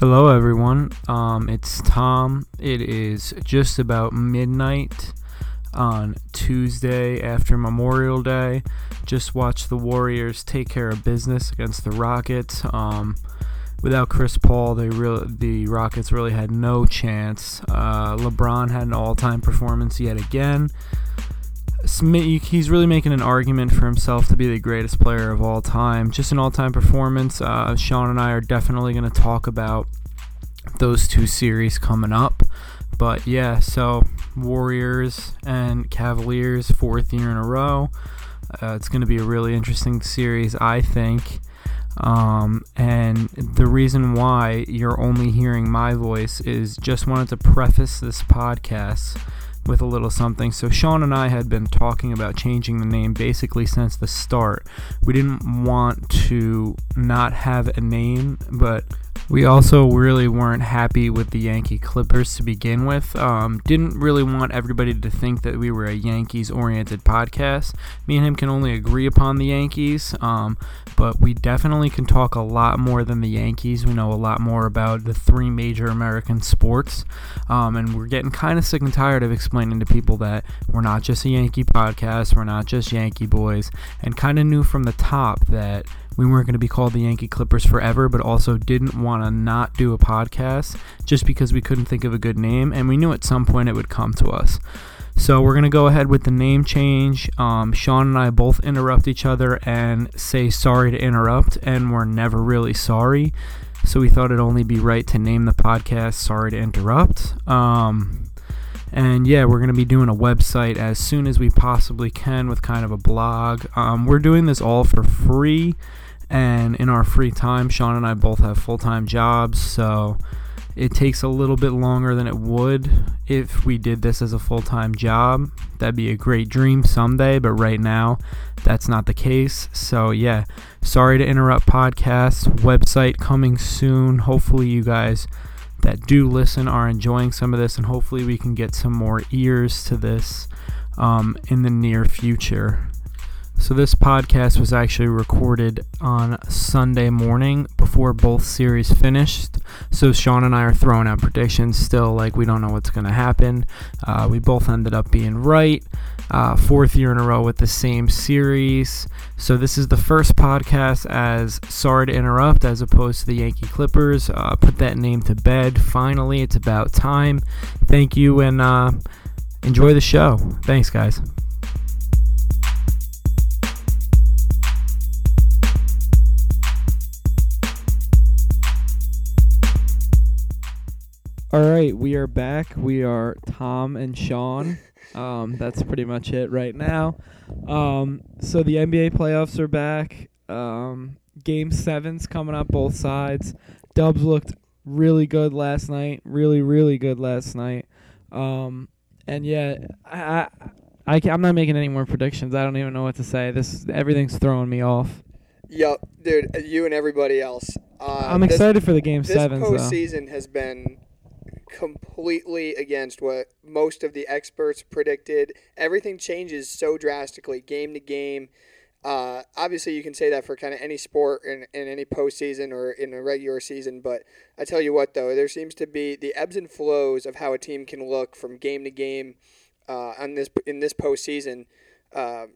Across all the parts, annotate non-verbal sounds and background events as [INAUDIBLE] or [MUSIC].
Hello, everyone. Um, it's Tom. It is just about midnight on Tuesday after Memorial Day. Just watched the Warriors take care of business against the Rockets. Um, without Chris Paul, they the Rockets really had no chance. Uh, LeBron had an all-time performance yet again. He's really making an argument for himself to be the greatest player of all time. Just an all-time performance. Uh, Sean and I are definitely going to talk about those two series coming up. But yeah, so Warriors and Cavaliers, fourth year in a row. Uh, it's going to be a really interesting series, I think. Um, and the reason why you're only hearing my voice is just wanted to preface this podcast with a little something. So, Sean and I had been talking about changing the name basically since the start. We didn't want to not have a name, but we also really weren't happy with the Yankee Clippers to begin with. Um, didn't really want everybody to think that we were a Yankees oriented podcast. Me and him can only agree upon the Yankees, um, but we definitely can talk a lot more than the Yankees. We know a lot more about the three major American sports, um, and we're getting kind of sick and tired of explaining to people that we're not just a Yankee podcast, we're not just Yankee boys, and kind of knew from the top that we weren't going to be called the Yankee Clippers forever, but also didn't want to not do a podcast just because we couldn't think of a good name, and we knew at some point it would come to us. So we're going to go ahead with the name change. Um, Sean and I both interrupt each other and say sorry to interrupt, and we're never really sorry. So we thought it'd only be right to name the podcast Sorry to Interrupt. Um, and yeah, we're going to be doing a website as soon as we possibly can with kind of a blog. Um, we're doing this all for free. And in our free time, Sean and I both have full time jobs, so it takes a little bit longer than it would if we did this as a full time job. That'd be a great dream someday, but right now, that's not the case. So, yeah, sorry to interrupt podcast. Website coming soon. Hopefully, you guys that do listen are enjoying some of this, and hopefully, we can get some more ears to this um, in the near future. So, this podcast was actually recorded on Sunday morning before both series finished. So, Sean and I are throwing out predictions still, like we don't know what's going to happen. Uh, we both ended up being right. Uh, fourth year in a row with the same series. So, this is the first podcast as Sorry to Interrupt as opposed to the Yankee Clippers. Uh, put that name to bed. Finally, it's about time. Thank you and uh, enjoy the show. Thanks, guys. All right, we are back. We are Tom and Sean. Um, that's pretty much it right now. Um, so the NBA playoffs are back. Um, game seven's coming up both sides. Dubs looked really good last night. Really, really good last night. Um, and yeah, I, I, I am not making any more predictions. I don't even know what to say. This everything's throwing me off. Yep, dude. You and everybody else. Uh, I'm excited this, for the game this sevens. This postseason has been completely against what most of the experts predicted. Everything changes so drastically, game to game. Uh, obviously, you can say that for kind of any sport in, in any postseason or in a regular season. But I tell you what, though, there seems to be the ebbs and flows of how a team can look from game to game uh, on this in this postseason uh,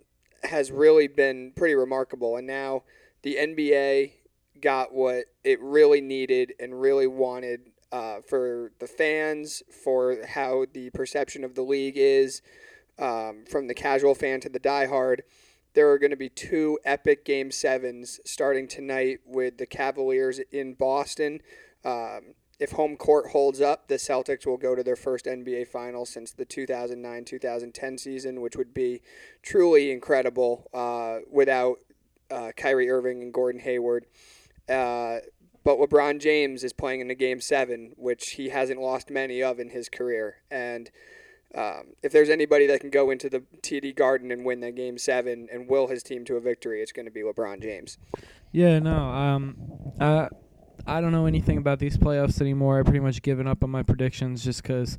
has really been pretty remarkable. And now the NBA got what it really needed and really wanted uh, for the fans, for how the perception of the league is, um, from the casual fan to the diehard. There are going to be two epic game sevens starting tonight with the Cavaliers in Boston. Um, if home court holds up, the Celtics will go to their first NBA final since the 2009 2010 season, which would be truly incredible uh, without uh, Kyrie Irving and Gordon Hayward. Uh, but LeBron James is playing in the game seven, which he hasn't lost many of in his career. And um, if there's anybody that can go into the TD Garden and win that game seven and will his team to a victory, it's going to be LeBron James. Yeah, no. Um, I don't know anything about these playoffs anymore. I've pretty much given up on my predictions just because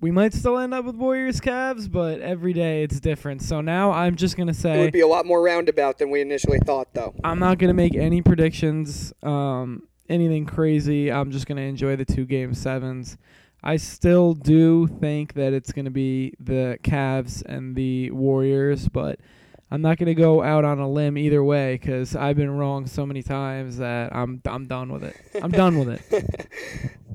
we might still end up with Warriors Cavs, but every day it's different. So now I'm just gonna say it would be a lot more roundabout than we initially thought, though. I'm not gonna make any predictions. Um, anything crazy. I'm just gonna enjoy the two game sevens. I still do think that it's gonna be the Cavs and the Warriors, but I'm not gonna go out on a limb either way because I've been wrong so many times that I'm I'm done with it. I'm done with it. [LAUGHS]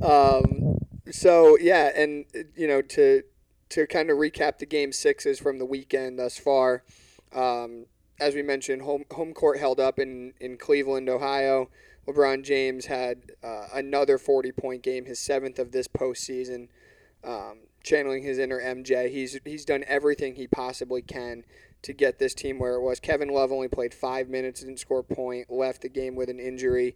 Um, so yeah, and you know to to kind of recap the game sixes from the weekend thus far. Um, as we mentioned, home home court held up in in Cleveland, Ohio. LeBron James had uh, another 40 point game, his seventh of this postseason. Um, channeling his inner MJ, he's he's done everything he possibly can to get this team where it was. Kevin Love only played five minutes, didn't score a point, left the game with an injury.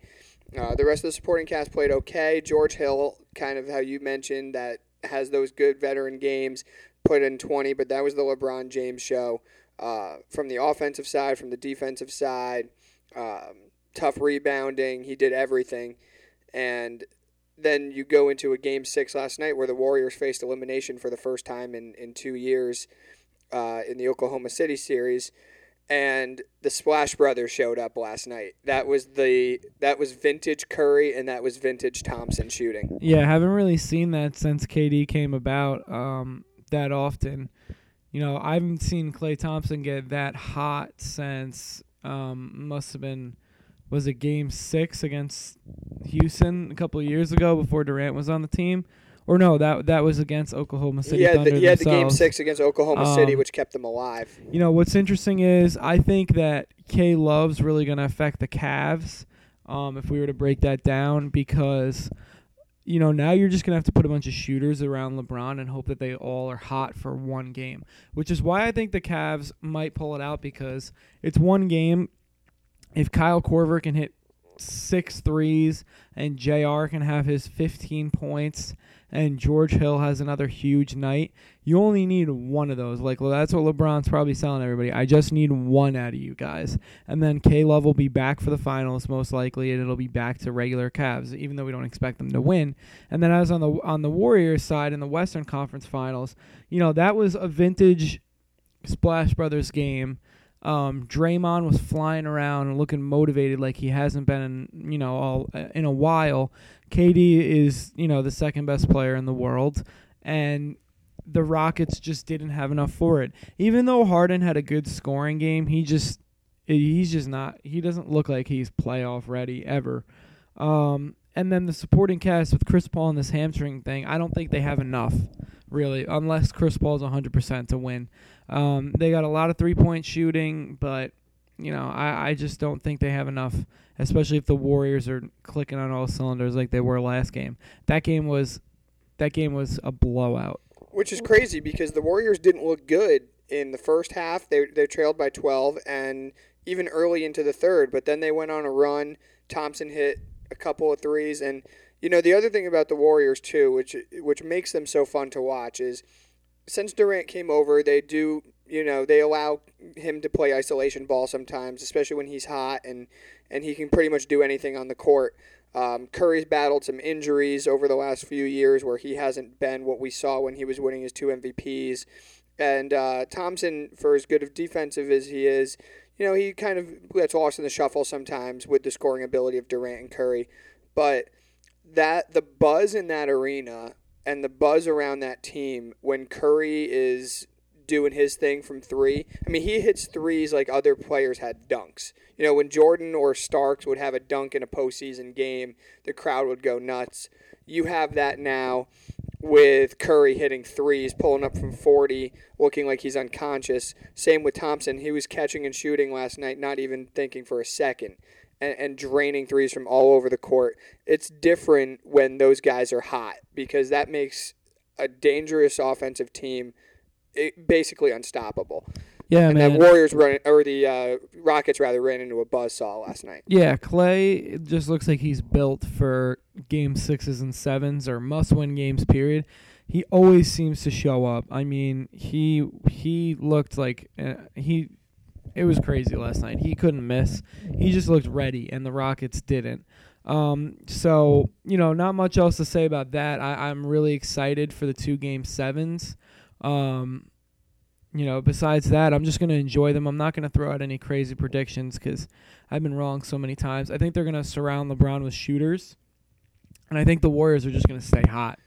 Uh, the rest of the supporting cast played okay. George Hill, kind of how you mentioned, that has those good veteran games, put in 20, but that was the LeBron James show. Uh, from the offensive side, from the defensive side, um, tough rebounding. He did everything. And then you go into a game six last night where the Warriors faced elimination for the first time in, in two years uh, in the Oklahoma City series. And the Splash Brothers showed up last night. That was the that was vintage Curry and that was vintage Thompson shooting. Yeah, I haven't really seen that since KD came about um, that often. You know, I haven't seen Klay Thompson get that hot since um, must have been was it game six against Houston a couple years ago before Durant was on the team. Or no, that that was against Oklahoma City. Yeah, Thunder the, yeah, the game six against Oklahoma City, Um, which kept them alive. You know what's interesting is I think that K Love's really going to affect the Cavs. Um, if we were to break that down, because you know now you're just going to have to put a bunch of shooters around LeBron and hope that they all are hot for one game, which is why I think the Cavs might pull it out because it's one game. If Kyle Korver can hit six threes and JR can have his 15 points and George Hill has another huge night, you only need one of those. Like well, that's what LeBron's probably selling everybody. I just need one out of you guys, and then K Love will be back for the finals most likely, and it'll be back to regular Cavs, even though we don't expect them to win. And then as on the on the Warriors side in the Western Conference Finals, you know that was a vintage Splash Brothers game. Um, Draymond was flying around and looking motivated like he hasn't been in you know all in a while. KD is you know the second best player in the world, and the Rockets just didn't have enough for it. Even though Harden had a good scoring game, he just he's just not. He doesn't look like he's playoff ready ever. Um, and then the supporting cast with Chris Paul and this hamstring thing, I don't think they have enough really, unless Chris Paul's 100% to win. Um, they got a lot of three point shooting, but you know, I, I just don't think they have enough, especially if the Warriors are clicking on all cylinders like they were last game. That game was that game was a blowout. Which is crazy because the Warriors didn't look good in the first half. They they trailed by 12 and even early into the third, but then they went on a run. Thompson hit a couple of threes and you know the other thing about the Warriors too, which which makes them so fun to watch is since Durant came over, they do you know they allow him to play isolation ball sometimes, especially when he's hot and and he can pretty much do anything on the court. Um, Curry's battled some injuries over the last few years where he hasn't been what we saw when he was winning his two MVPs. And uh, Thompson, for as good of defensive as he is, you know, he kind of gets lost in the shuffle sometimes with the scoring ability of Durant and Curry. But that the buzz in that arena and the buzz around that team when Curry is doing his thing from three. I mean, he hits threes like other players had dunks. You know, when Jordan or Starks would have a dunk in a postseason game, the crowd would go nuts. You have that now with Curry hitting threes, pulling up from 40, looking like he's unconscious. Same with Thompson. He was catching and shooting last night, not even thinking for a second, and, and draining threes from all over the court. It's different when those guys are hot because that makes a dangerous offensive team basically unstoppable. Yeah, and man. that Warriors run or the uh, Rockets rather ran into a buzzsaw last night. Yeah, Klay just looks like he's built for game sixes and sevens or must win games period. He always seems to show up. I mean, he he looked like uh, he it was crazy last night. He couldn't miss. He just looked ready and the Rockets didn't. Um, so, you know, not much else to say about that. I, I'm really excited for the two game sevens. Um, you know, besides that, I'm just going to enjoy them. I'm not going to throw out any crazy predictions because I've been wrong so many times. I think they're going to surround LeBron with shooters, and I think the Warriors are just going to stay hot.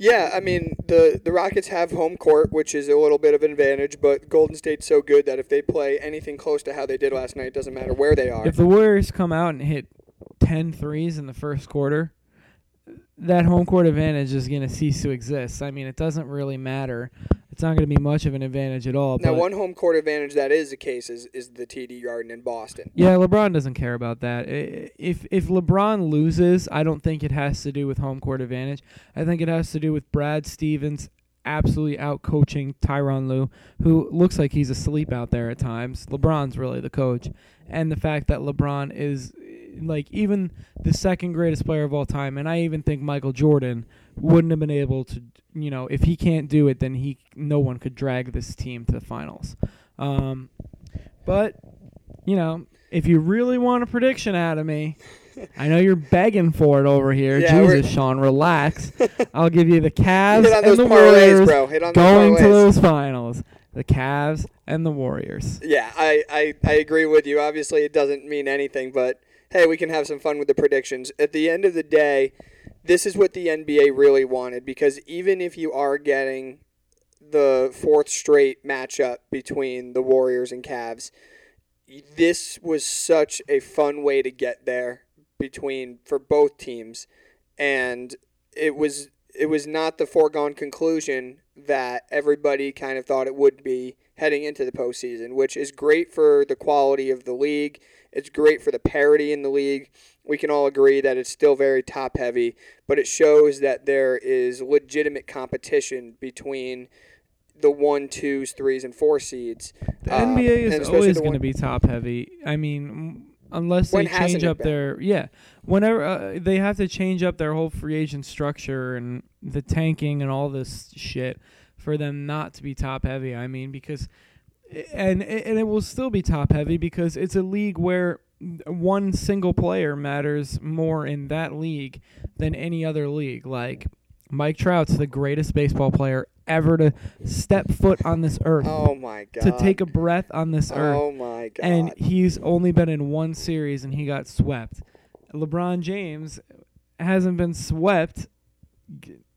Yeah, I mean the the Rockets have home court, which is a little bit of an advantage, but Golden State's so good that if they play anything close to how they did last night, it doesn't matter where they are. If the Warriors come out and hit 10 threes in the first quarter, that home court advantage is going to cease to exist. I mean, it doesn't really matter. It's not going to be much of an advantage at all. now, one home court advantage that is the case is, is the TD Garden in Boston. Yeah, LeBron doesn't care about that. If if LeBron loses, I don't think it has to do with home court advantage. I think it has to do with Brad Stevens absolutely out coaching Tyronn Lue, who looks like he's asleep out there at times. LeBron's really the coach, and the fact that LeBron is like even the second greatest player of all time, and I even think Michael Jordan wouldn't have been able to, you know, if he can't do it, then he no one could drag this team to the finals. Um, but you know, if you really want a prediction out of me, I know you're begging for it over here. Yeah, Jesus, Sean, relax. [LAUGHS] I'll give you the Cavs and the Warriors bro. Hit on going to those finals. The Cavs and the Warriors. Yeah, I, I, I agree with you. Obviously, it doesn't mean anything, but hey, we can have some fun with the predictions. At the end of the day, this is what the NBA really wanted because even if you are getting the fourth straight matchup between the Warriors and Cavs, this was such a fun way to get there between for both teams and it was it was not the foregone conclusion that everybody kind of thought it would be heading into the postseason, which is great for the quality of the league. It's great for the parity in the league. We can all agree that it's still very top heavy, but it shows that there is legitimate competition between the one, twos, threes, and four seeds. The Uh, NBA is always going to be top heavy. I mean, unless When they change up their yeah, whenever uh, they have to change up their whole free agent structure and the tanking and all this shit for them not to be top heavy. I mean, because and and it will still be top heavy because it's a league where one single player matters more in that league than any other league. Like Mike Trout's the greatest baseball player ever to step foot on this earth [LAUGHS] Oh my god! to take a breath on this earth. Oh my god! and he's only been in one series and he got swept. LeBron James hasn't been swept.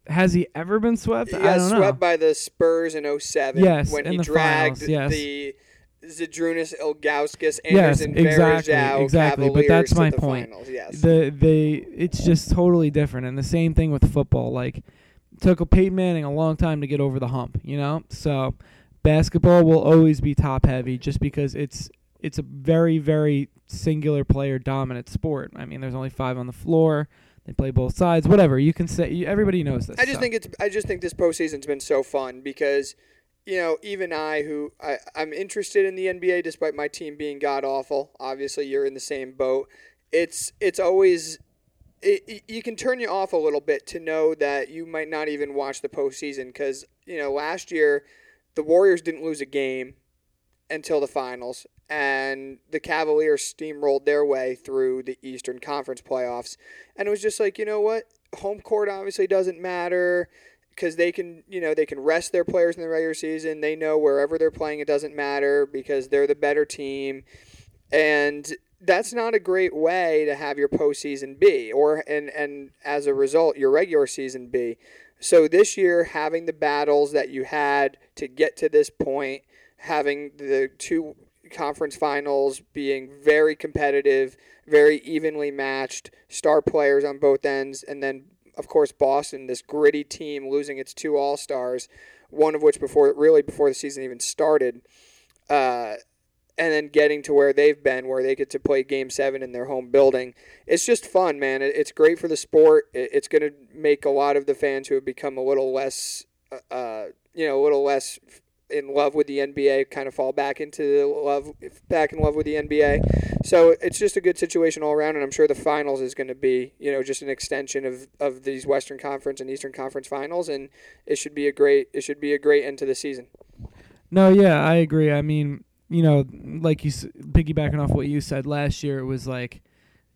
Has he ever been swept? He I don't swept know. by the Spurs in 07 Yes, when in he the dragged finals, yes. the Zydrunas Ilgauskas, Yes, Anders and exactly, exactly, but that's my point. Finals. Yes. The they it's just totally different and the same thing with football. Like took a Peyton Manning a long time to get over the hump, you know? So basketball will always be top heavy just because it's it's a very very singular player dominant sport. I mean, there's only 5 on the floor. They play both sides. Whatever. You can say everybody knows this. I just so. think it's. I just think this postseason's been so fun because, you know, even I, who I, I'm interested in the NBA, despite my team being god awful. Obviously, you're in the same boat. It's it's always. It, it- you can turn you off a little bit to know that you might not even watch the postseason because you know last year the Warriors didn't lose a game until the finals, and the Cavaliers steamrolled their way through the Eastern Conference playoffs. And it was just like, you know what? Home court obviously doesn't matter because they can, you know, they can rest their players in the regular season. They know wherever they're playing, it doesn't matter because they're the better team. And that's not a great way to have your postseason be, or and and as a result, your regular season be. So this year, having the battles that you had to get to this point, having the two conference finals being very competitive, very evenly matched, star players on both ends, and then of course Boston, this gritty team losing its two All Stars, one of which before really before the season even started, uh, and then getting to where they've been, where they get to play Game Seven in their home building. It's just fun, man. It- It's great for the sport. It- It's going to make a lot of the fans who have become a little less, uh, uh, you know, a little less in love with the NBA kind of fall back into love back in love with the NBA. So it's just a good situation all around and I'm sure the finals is going to be, you know, just an extension of, of these Western Conference and Eastern Conference finals and it should be a great it should be a great end to the season. No, yeah, I agree. I mean, you know, like you piggybacking off what you said last year, it was like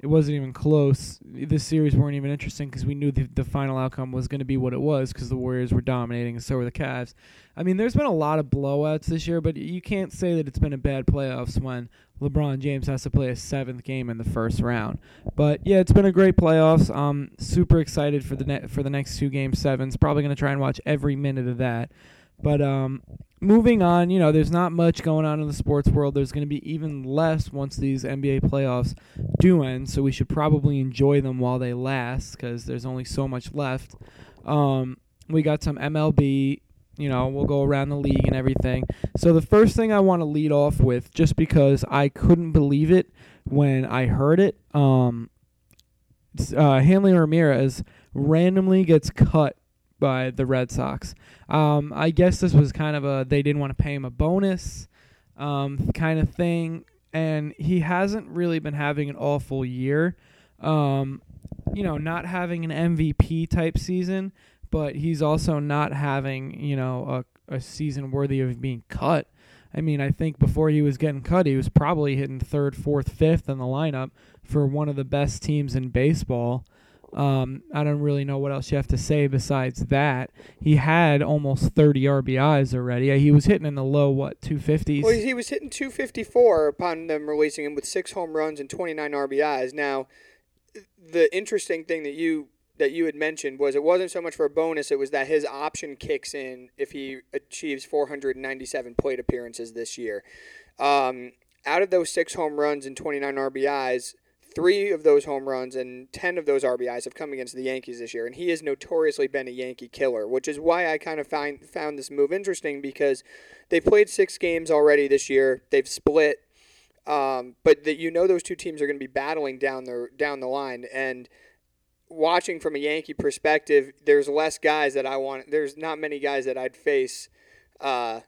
it wasn't even close. This series weren't even interesting because we knew the, the final outcome was going to be what it was because the Warriors were dominating and so were the Cavs. I mean, there's been a lot of blowouts this year, but you can't say that it's been a bad playoffs when LeBron James has to play a seventh game in the first round. But yeah, it's been a great playoffs. Um, super excited for the ne- for the next two game sevens. Probably going to try and watch every minute of that. But um, moving on, you know, there's not much going on in the sports world. There's going to be even less once these NBA playoffs do end. So we should probably enjoy them while they last because there's only so much left. Um, we got some MLB. You know, we'll go around the league and everything. So the first thing I want to lead off with, just because I couldn't believe it when I heard it, um, uh, Hanley Ramirez randomly gets cut by the Red Sox. Um, I guess this was kind of a they didn't want to pay him a bonus um, kind of thing, and he hasn't really been having an awful year. Um, you know, not having an MVP type season, but he's also not having you know a, a season worthy of being cut. I mean, I think before he was getting cut, he was probably hitting third, fourth, fifth in the lineup for one of the best teams in baseball. Um, I don't really know what else you have to say besides that. He had almost 30 RBIs already. He was hitting in the low what 250s. Well, he was hitting 254 upon them releasing him with six home runs and 29 RBIs. Now, the interesting thing that you that you had mentioned was it wasn't so much for a bonus; it was that his option kicks in if he achieves 497 plate appearances this year. Um, out of those six home runs and 29 RBIs, Three of those home runs and 10 of those RBIs have come against the Yankees this year, and he has notoriously been a Yankee killer, which is why I kind of find, found this move interesting because they've played six games already this year. They've split, um, but that you know those two teams are going to be battling down the down the line, and watching from a Yankee perspective, there's less guys that I want. There's not many guys that I'd face uh,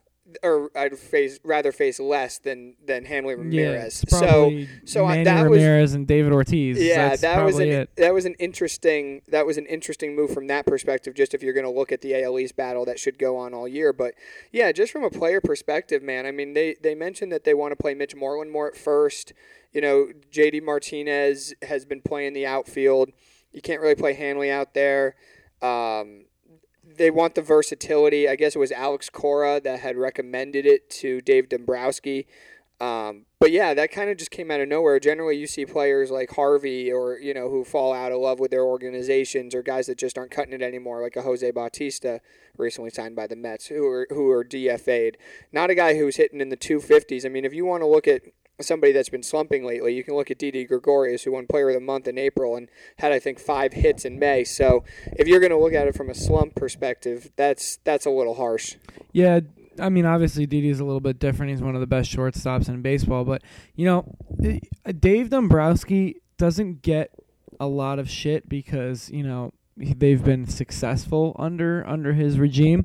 or I'd face rather face less than than Hanley Ramirez. Yeah, so so Manny that Ramirez was and David Ortiz. Yeah, That's that was an it. that was an interesting that was an interesting move from that perspective. Just if you're going to look at the AL East battle that should go on all year, but yeah, just from a player perspective, man. I mean, they they mentioned that they want to play Mitch Moreland more at first. You know, JD Martinez has been playing the outfield. You can't really play Hanley out there. Um, they want the versatility. I guess it was Alex Cora that had recommended it to Dave Dombrowski. Um, but yeah, that kind of just came out of nowhere. Generally, you see players like Harvey or, you know, who fall out of love with their organizations or guys that just aren't cutting it anymore, like a Jose Bautista recently signed by the Mets, who are, who are DFA'd. Not a guy who's hitting in the 250s. I mean, if you want to look at somebody that's been slumping lately. You can look at Didi Gregorius, who won Player of the Month in April and had, I think, five hits in May. So if you're going to look at it from a slump perspective, that's that's a little harsh. Yeah, I mean, obviously Didi is a little bit different. He's one of the best shortstops in baseball, but you know, Dave Dombrowski doesn't get a lot of shit because you know they've been successful under under his regime,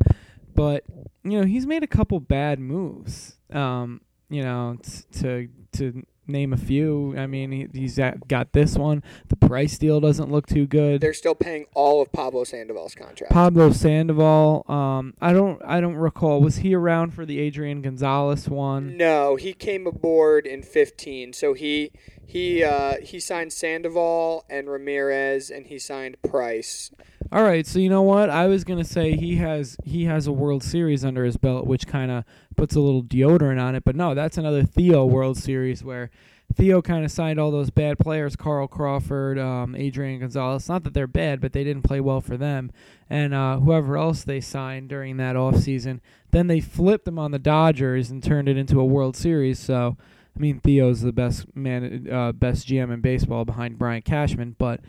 but you know he's made a couple bad moves. Um, you know, to to name a few. I mean, he, he's got this one. The Price deal doesn't look too good. They're still paying all of Pablo Sandoval's contract. Pablo Sandoval. Um, I don't I don't recall. Was he around for the Adrian Gonzalez one? No, he came aboard in 15. So he he uh, he signed Sandoval and Ramirez, and he signed Price. All right, so you know what? I was gonna say he has he has a World Series under his belt, which kind of puts a little deodorant on it. But no, that's another Theo World Series where Theo kind of signed all those bad players, Carl Crawford, um, Adrian Gonzalez. Not that they're bad, but they didn't play well for them. And uh, whoever else they signed during that offseason. Then they flipped them on the Dodgers and turned it into a World Series. So, I mean, Theo's the best man, uh, best GM in baseball behind Brian Cashman. But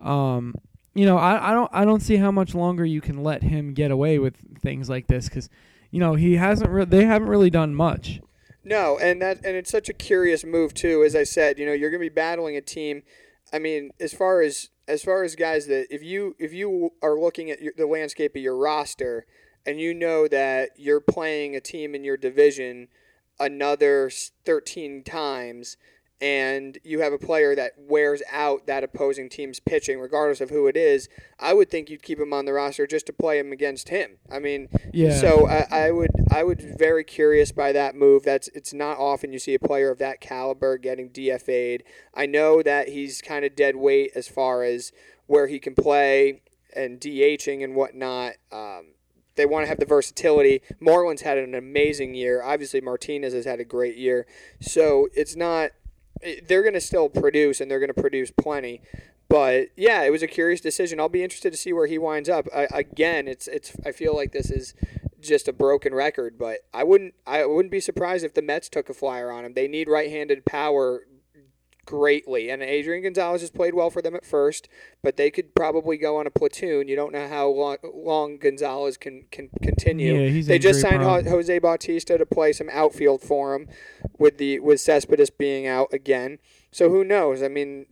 um, you know, I, I don't I don't see how much longer you can let him get away with things like this because, you know, he hasn't re- they haven't really done much. No, and that and it's such a curious move too. As I said, you know, you're going to be battling a team. I mean, as far as as far as guys that if you if you are looking at your, the landscape of your roster and you know that you're playing a team in your division another 13 times and you have a player that wears out that opposing team's pitching, regardless of who it is, I would think you'd keep him on the roster just to play him against him. I mean, Yeah. So I, I would I would be very curious by that move. That's it's not often you see a player of that caliber getting DFA'd. I know that he's kind of dead weight as far as where he can play and DHing and whatnot. Um, they want to have the versatility. Moreland's had an amazing year. Obviously, Martinez has had a great year. So it's not. They're going to still produce, and they're going to produce plenty. But yeah, it was a curious decision. I'll be interested to see where he winds up. I, again, it's it's. I feel like this is just a broken record, but I wouldn't I wouldn't be surprised if the Mets took a flyer on him. They need right-handed power greatly. And Adrian Gonzalez has played well for them at first, but they could probably go on a platoon. You don't know how long, long Gonzalez can, can continue. Yeah, he's they just signed. Ho- Jose Bautista to play some outfield for him with the with Cespedes being out again. So who knows? I mean,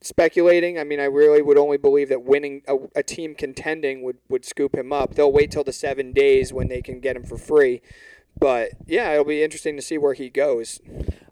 speculating. I mean, I really would only believe that winning a, a team contending would, would scoop him up. They'll wait till the seven days when they can get him for free. But yeah, it'll be interesting to see where he goes.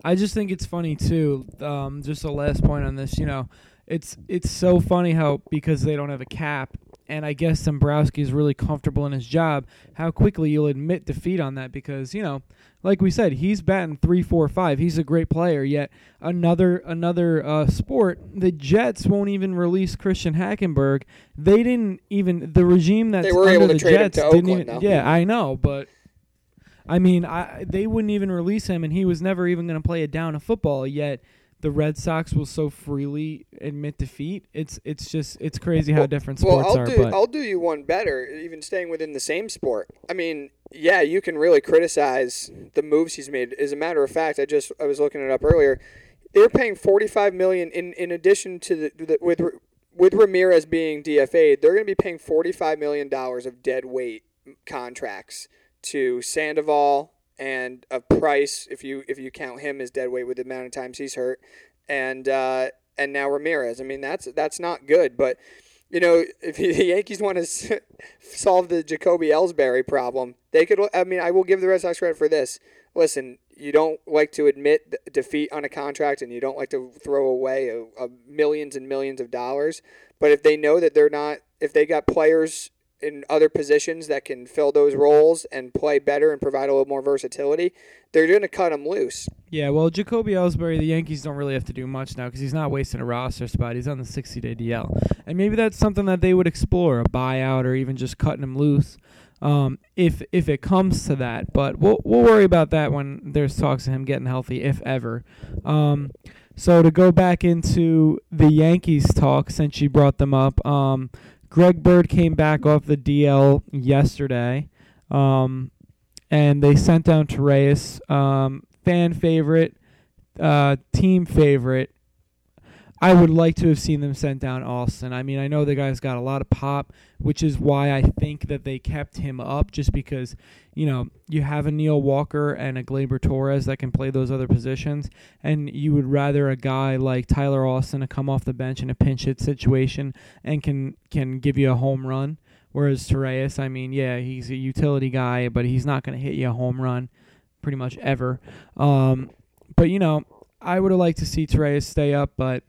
I just think it's funny too. Um, just a last point on this, you know, it's it's so funny how because they don't have a cap, and I guess Dombrowski is really comfortable in his job. How quickly you'll admit defeat on that because you know, like we said, he's batting three, four, five. He's a great player. Yet another another uh, sport, the Jets won't even release Christian Hackenberg. They didn't even the regime that's They were able to the trade him Jets to didn't Oakland, even. though. Yeah, I know, but. I mean, I they wouldn't even release him, and he was never even going to play a down of football. Yet the Red Sox will so freely admit defeat. It's it's just it's crazy how Well- different Well, sports I'll are. do but I'll do you one better, even staying within the same sport. I mean, yeah, you can really criticize the moves he's made. As a matter of fact, I just I was looking it up earlier. They're paying forty five million in in addition to the, the with with Ramirez being DFA'd. They're going to be paying forty five million dollars of dead weight contracts to Sandoval and a Price if you if you count him as dead weight with the amount of times he's hurt, and uh, and now Ramirez. I mean that's that's not good, but you know, if [LAUGHS] the Yankees want to [LAUGHS] solve the Jacoby Ellsbury problem, they could. I mean, I will give the Red Sox credit for this. Listen, you don't like to admit defeat on a contract, and you don't like to throw away a, a millions and millions of dollars. But if they know that they're not, if they got players in other positions that can fill those roles and play better and provide a little more versatility, they're going to cut them loose. yeah, well, Jacoby Ellsbury, the Yankees don't really have to do much now because he's not wasting a roster spot. He's on the 60-day DL, and maybe that's something that they would explore a buyout or even just cutting him loose. Um, if if it comes to that, but we'll we'll worry about that when there's talks of him getting healthy, if ever. Um, so to go back into the Yankees talk, since you brought them up, um, Greg Bird came back off the DL yesterday, um, and they sent down Torreyes, um, fan favorite, uh, team favorite. I would like to have seen them sent down Austin. I mean, I know the guy's got a lot of pop, which is why I think that they kept him up just because, you know, you have a Neil Walker and a Gleyber Torres that can play those other positions, and you would rather a guy like Tyler Austin to come off the bench in a pinch hit situation and can can give you a home run. Whereas Torreyes, I mean, yeah, he's a utility guy, but he's not going to hit you a home run pretty much ever. Um, but you know, I would have liked to see Torreyes stay up, but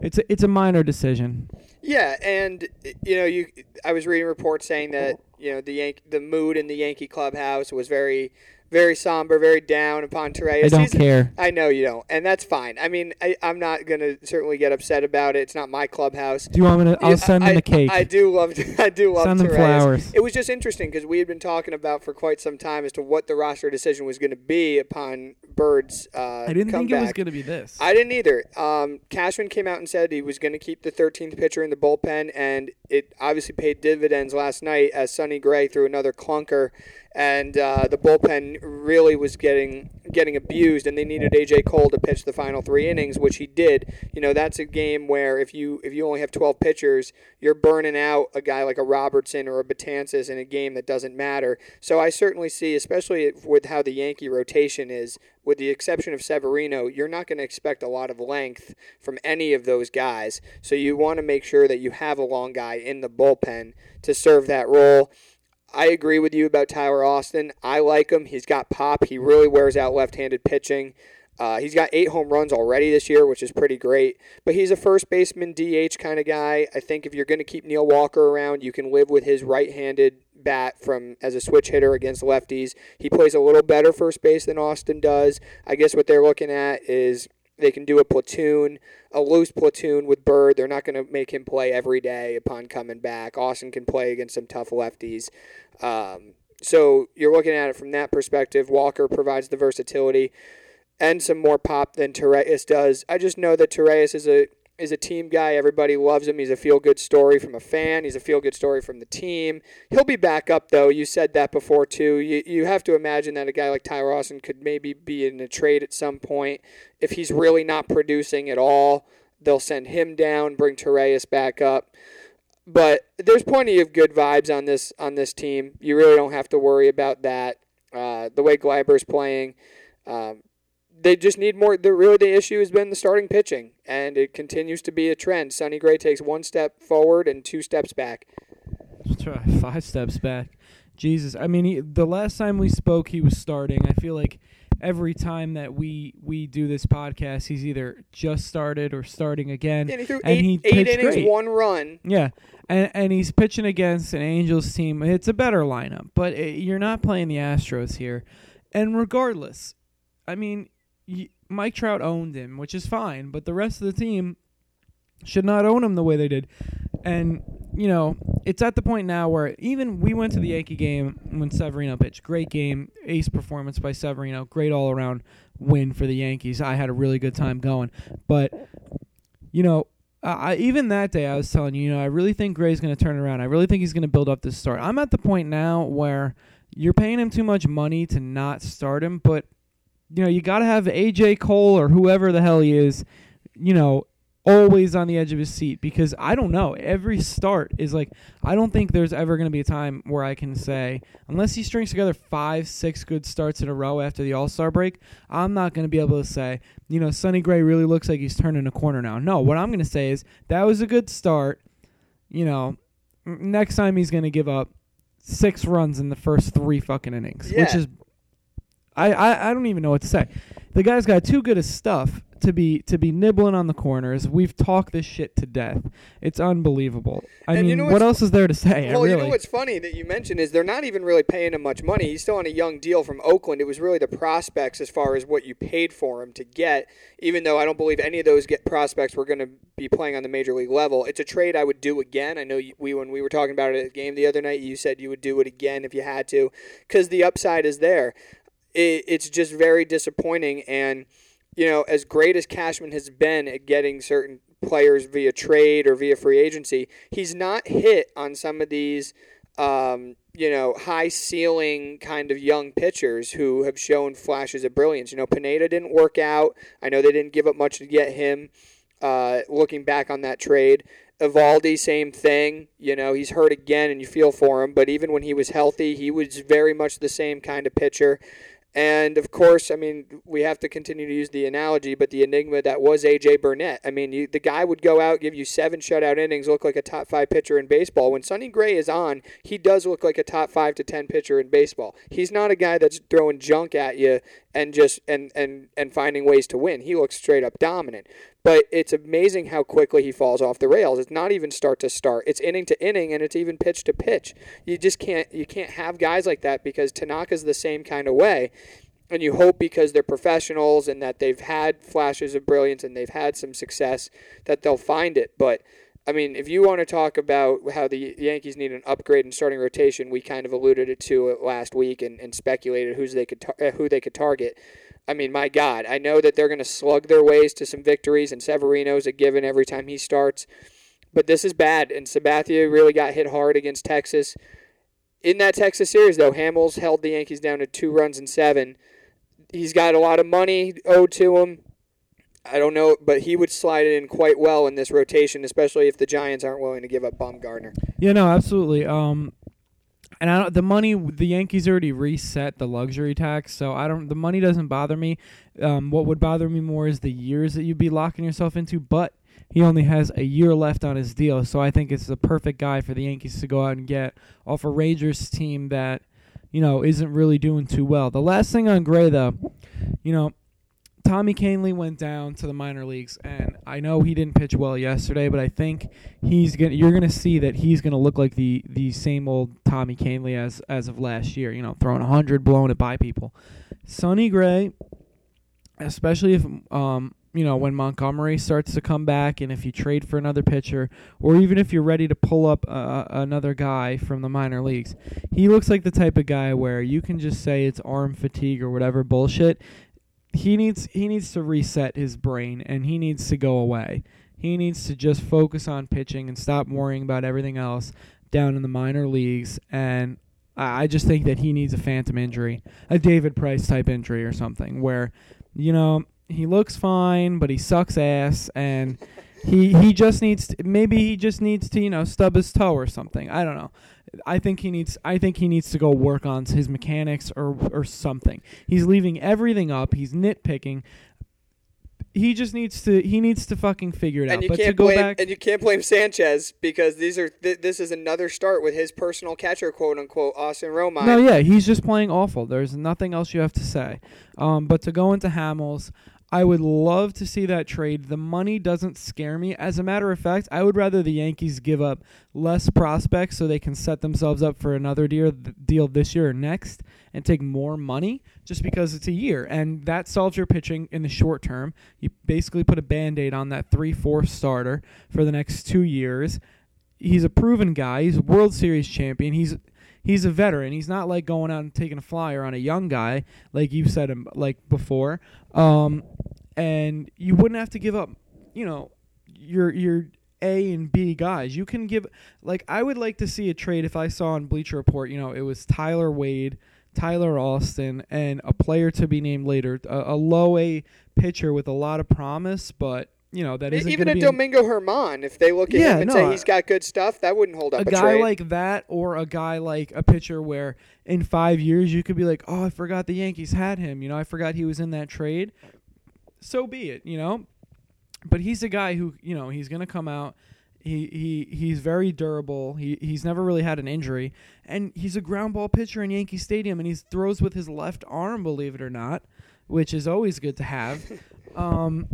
it's a, it's a minor decision. Yeah, and you know, you I was reading reports saying that you know the Yank, the mood in the Yankee clubhouse was very, very somber, very down upon Torreyes. I don't He's- care. I know you don't, and that's fine. I mean, I, I'm not gonna certainly get upset about it. It's not my clubhouse. Do you want me to? I'll Yeah, send I, them a cake. I do love. [LAUGHS] I do love Send them flowers. It was just interesting because we had been talking about for quite some time as to what the roster decision was going to be upon Bird's. Uh, I didn't think it was going to be this. I didn't either. Um, Cashman came out and said he was going to keep the 13th pitcher in the bullpen, and it obviously paid dividends last night as Sonny Gray threw another clunker, and uh, the bullpen really was getting getting abused, and they needed AJ Cole to pitch the final three innings, which he did. You know, that's a game where if you if you only have 12 pitchers, you're burning out a guy like a Robertson or a Betances in a game that doesn't matter. So I certainly see, especially with how the Yankee rotation is, with the exception of Severino, you're not going to expect a lot of length from any of those guys. So you want to make sure that you have a long guy in the bullpen to serve that role. I agree with you about Tyler Austin. I like him. He's got pop. He really wears out left-handed pitching. Uh, he's got eight home runs already this year, which is pretty great. But he's a first baseman, DH kind of guy. I think if you're going to keep Neil Walker around, you can live with his right-handed bat from as a switch hitter against lefties. He plays a little better first base than Austin does. I guess what they're looking at is they can do a platoon, a loose platoon with Bird. They're not going to make him play every day upon coming back. Austin can play against some tough lefties. Um, so you're looking at it from that perspective. Walker provides the versatility and some more pop than Torreyes does. I just know that Torreyes is a is a team guy. Everybody loves him. He's a feel good story from a fan. He's a feel good story from the team. He'll be back up though. You said that before too. You you have to imagine that a guy like Tyler Austin could maybe be in a trade at some point. If he's really not producing at all, they'll send him down, bring Torreyes back up. But there's plenty of good vibes on this on this team. You really don't have to worry about that. Uh, the way Gleyber's playing, um, they just need more. The really the issue has been the starting pitching, and it continues to be a trend. Sonny Gray takes one step forward and two steps back. Try [LAUGHS] five steps back. Jesus, I mean, he, the last time we spoke, he was starting. I feel like every time that we we do this podcast, he's either just started or starting again. And he threw and eight, he eight innings, great. one run. Yeah, and and he's pitching against an Angels team. It's a better lineup, but it, you're not playing the Astros here. And regardless, I mean, Mike Trout owned him, which is fine, but the rest of the team should not own him the way they did. And you know, it's at the point now where even we went to the Yankee game when Severino pitched. Great game, ace performance by Severino. Great all around win for the Yankees. I had a really good time going, but you know, I, even that day, I was telling you, you know, I really think Gray's going to turn around. I really think he's going to build up this start. I'm at the point now where you're paying him too much money to not start him, but you know, you got to have AJ Cole or whoever the hell he is, you know, always on the edge of his seat because I don't know. Every start is like I don't think there's ever going to be a time where I can say unless he strings together 5 6 good starts in a row after the All-Star break, I'm not going to be able to say, you know, Sonny Gray really looks like he's turning a corner now. No, what I'm going to say is that was a good start. You know, next time he's going to give up 6 runs in the first 3 fucking innings, which is I, I I don't even know what to say. The guy's got too good of stuff to be to be nibbling on the corners. We've talked this shit to death. It's unbelievable. I And mean, you know what else is there to say? Well, really. you know what's funny that you mentioned is they're not even really paying him much money. He's still on a young deal from Oakland. It was really the prospects as far as what you paid for him to get. Even though I don't believe any of those get prospects were going to be playing on the major league level, it's a trade I would do again. I know you, we when we were talking about it at the game the other night, you said you would do it again if you had to, because the upside is there. It, it's just very disappointing and you know, as great as Cashman has been at getting certain players via trade or via free agency, he's not hit on some of these, um, you know, high ceiling kind of young pitchers who have shown flashes of brilliance. You know, Pineda didn't work out. I know they didn't give up much to get him. Uh, looking back on that trade, Eovaldi, same thing. You know, he's hurt again, and you feel for him. But even when he was healthy, he was very much the same kind of pitcher. And of course, I mean, we have to continue to use the analogy, but the enigma that was AJ Burnett. I mean, you, the guy would go out, give you seven shutout innings, look like a top five pitcher in baseball. When Sonny Gray is on, he does look like a top five to ten pitcher in baseball. He's not a guy that's throwing junk at you and just and and and finding ways to win. He looks straight up dominant. But it's amazing how quickly he falls off the rails. It's not even start to start. It's inning to inning, and it's even pitch to pitch. You just can't you can't have guys like that because Tanaka's the same kind of way. And you hope because they're professionals and that they've had flashes of brilliance and they've had some success that they'll find it. But I mean, if you want to talk about how the Yankees need an upgrade in starting rotation, we kind of alluded it to it last week and, and speculated who's they could tar- uh, who they could target. I mean, my God, I know that they're going to slug their ways to some victories, and Severino's a given every time he starts. But this is bad, and Sabathia really got hit hard against Texas. In that Texas series, though, Hamels held the Yankees down to two runs and seven. He's got a lot of money owed to him. I don't know, but he would slide it in quite well in this rotation, especially if the Giants aren't willing to give up Bumgarner. Yeah, no, absolutely. Um, and I don't, the money the Yankees already reset the luxury tax, so I don't. The money doesn't bother me. Um, what would bother me more is the years that you'd be locking yourself into. But he only has a year left on his deal, so I think it's the perfect guy for the Yankees to go out and get off a Rangers team that you know isn't really doing too well. The last thing on Gray though, you know, Tommy Kahnle went down to the minor leagues, and I know he didn't pitch well yesterday, but I think he's gonna. You're gonna see that he's gonna look like the the same old Tommy Kahnle as as of last year. You know, throwing hundred, blowing it by people. Sonny Gray, especially if um you know when Montgomery starts to come back, and if you trade for another pitcher, or even if you're ready to pull up uh, another guy from the minor leagues, he looks like the type of guy where you can just say it's arm fatigue or whatever bullshit. He needs he needs to reset his brain, and he needs to go away. He needs to just focus on pitching and stop worrying about everything else down in the minor leagues. And I just think that he needs a phantom injury, a David Price type injury or something, where, you know, he looks fine, but he sucks ass, and he he just needs to, maybe he just needs to you know stub his toe or something. I don't know. I think he needs I think he needs to go work on his mechanics or or something. He's leaving everything up. He's nitpicking. He just needs to he needs to fucking figure it and out. you but can't go blame back and you can't blame Sanchez because these are th- this is another start with his personal catcher, quote unquote, Austin Romine. No, yeah, he's just playing awful. There's nothing else you have to say. Um, but to go into Hamels, I would love to see that trade. The money doesn't scare me. As a matter of fact, I would rather the Yankees give up less prospects so they can set themselves up for another deal, deal this year or next and take more money just because it's a year. And that solves your pitching in the short term. You basically put a band aid on that 3 4 starter for the next two years. He's a proven guy, he's a World Series champion. He's he's a veteran. He's not like going out and taking a flyer on a young guy, like you've said him like before. Um, and you wouldn't have to give up, you know, your your A and B guys. You can give like I would like to see a trade if I saw on Bleacher Report, you know, it was Tyler Wade, Tyler Austin, and a player to be named later, a, a low A pitcher with a lot of promise, but you know that isn't even a Domingo Germán. If they look at Yeah, him and no, say he's got good stuff, that wouldn't hold up a a, guy trade. like that or a guy like a pitcher where in five years you could be like, oh, I forgot the Yankees had him. You know, I forgot he was in that trade. So be it. You know, but he's a guy who you know he's gonna come out. He he he's very durable. He he's never really had an injury, and he's a ground ball pitcher in Yankee Stadium, and he throws with his left arm, believe it or not, which is always good to have. [LAUGHS] Um,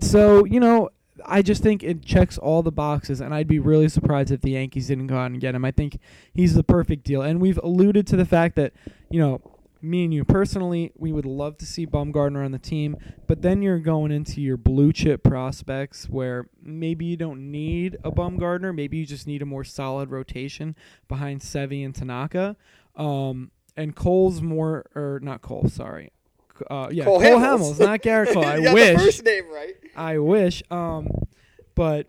so you know, I just think it checks all the boxes, and I'd be really surprised if the Yankees didn't go out and get him. I think he's the perfect deal, and we've alluded to the fact that you know, me and you personally, we would love to see Bumgarner on the team, but then you're going into your blue chip prospects where maybe you don't need a Bumgarner, maybe you just need a more solid rotation behind Sevy and Tanaka. Um, and Cole's more, or not Cole, sorry. Uh, yeah, Cole Cole, Hamels. Hamels, not Gerrit Cole. [LAUGHS] I wish. the first name right. I wish. Um, but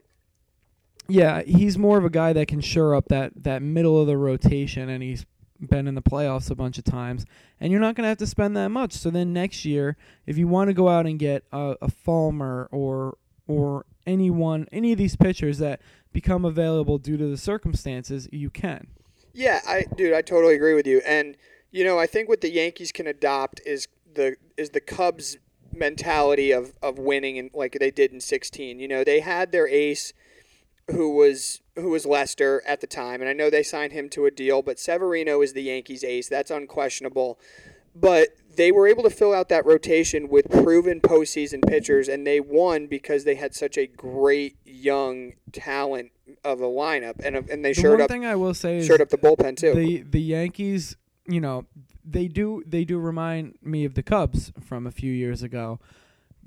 yeah, he's more of a guy that can shore up that that middle of the rotation, and he's been in the playoffs a bunch of times. And you're not going to have to spend that much. So then next year, if you want to go out and get a, a Fulmer or or anyone, any of these pitchers that become available due to the circumstances, you can. Yeah, I dude, I totally agree with you. And you know, I think what the Yankees can adopt is the is the Cubs mentality of of winning and like they did in 16. You know, they had their ace who was who was Lester at the time, and I know they signed him to a deal, but Severino is the Yankees ace. That's unquestionable. But they were able to fill out that rotation with proven postseason pitchers, and they won because they had such a great young talent of a lineup, and and they The showed one up thing I will say is up the bullpen too. the the Yankees, you know, they do they do remind me of the Cubs from a few years ago.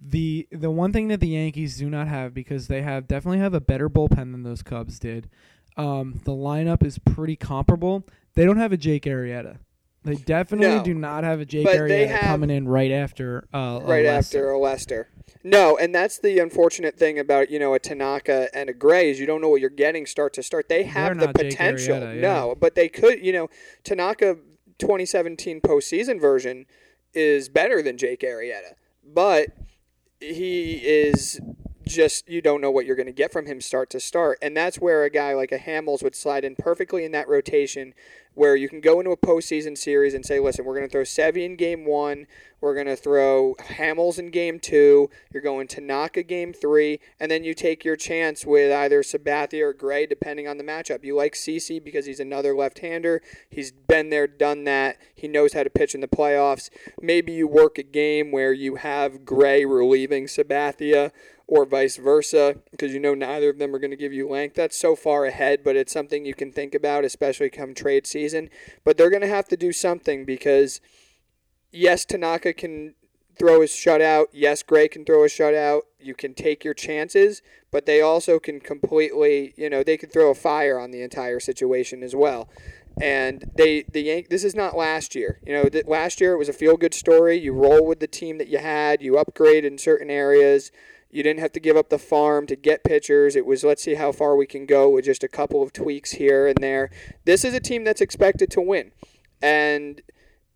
The the one thing that the Yankees do not have because they have definitely have a better bullpen than those Cubs did. Um, the lineup is pretty comparable. They don't have a Jake Arrieta. They definitely No. do not have a Jake Arrieta have- coming in right after uh, right Lester. after a Lester. No, and that's the unfortunate thing about you know a Tanaka and a Gray is you don't know what you're getting start to start. They have the potential. Arrieta, yeah. No, but they could. You know, Tanaka 2017 postseason version is better than Jake Arrieta, but he is just you don't know what you're going to get from him start to start. And that's where a guy like a Hamels would slide in perfectly in that rotation where you can go into a postseason series and say, listen, we're going to throw Sevy in game one, we're going to throw Hamels in game two, you're going to Tanaka game three, and then you take your chance with either Sabathia or Gray, depending on the matchup. You like CC because he's another left hander. He's been there, done that. He knows how to pitch in the playoffs. Maybe you work a game where you have Gray relieving Sabathia or vice versa, because you know neither of them are going to give you length. That's so far ahead, but it's something you can think about, especially come trade season. But they're going to have to do something because, yes, Tanaka can throw his shutout. Yes, Gray can throw a shutout. You can take your chances, but they also can completely, you know, they can throw a fire on the entire situation as well. And they, the Yank, this is not last year. You know, last year it was a feel good story. You roll with the team that you had. You upgrade in certain areas. You didn't have to give up the farm to get pitchers. It was let's see how far we can go with just a couple of tweaks here and there. This is a team that's expected to win. And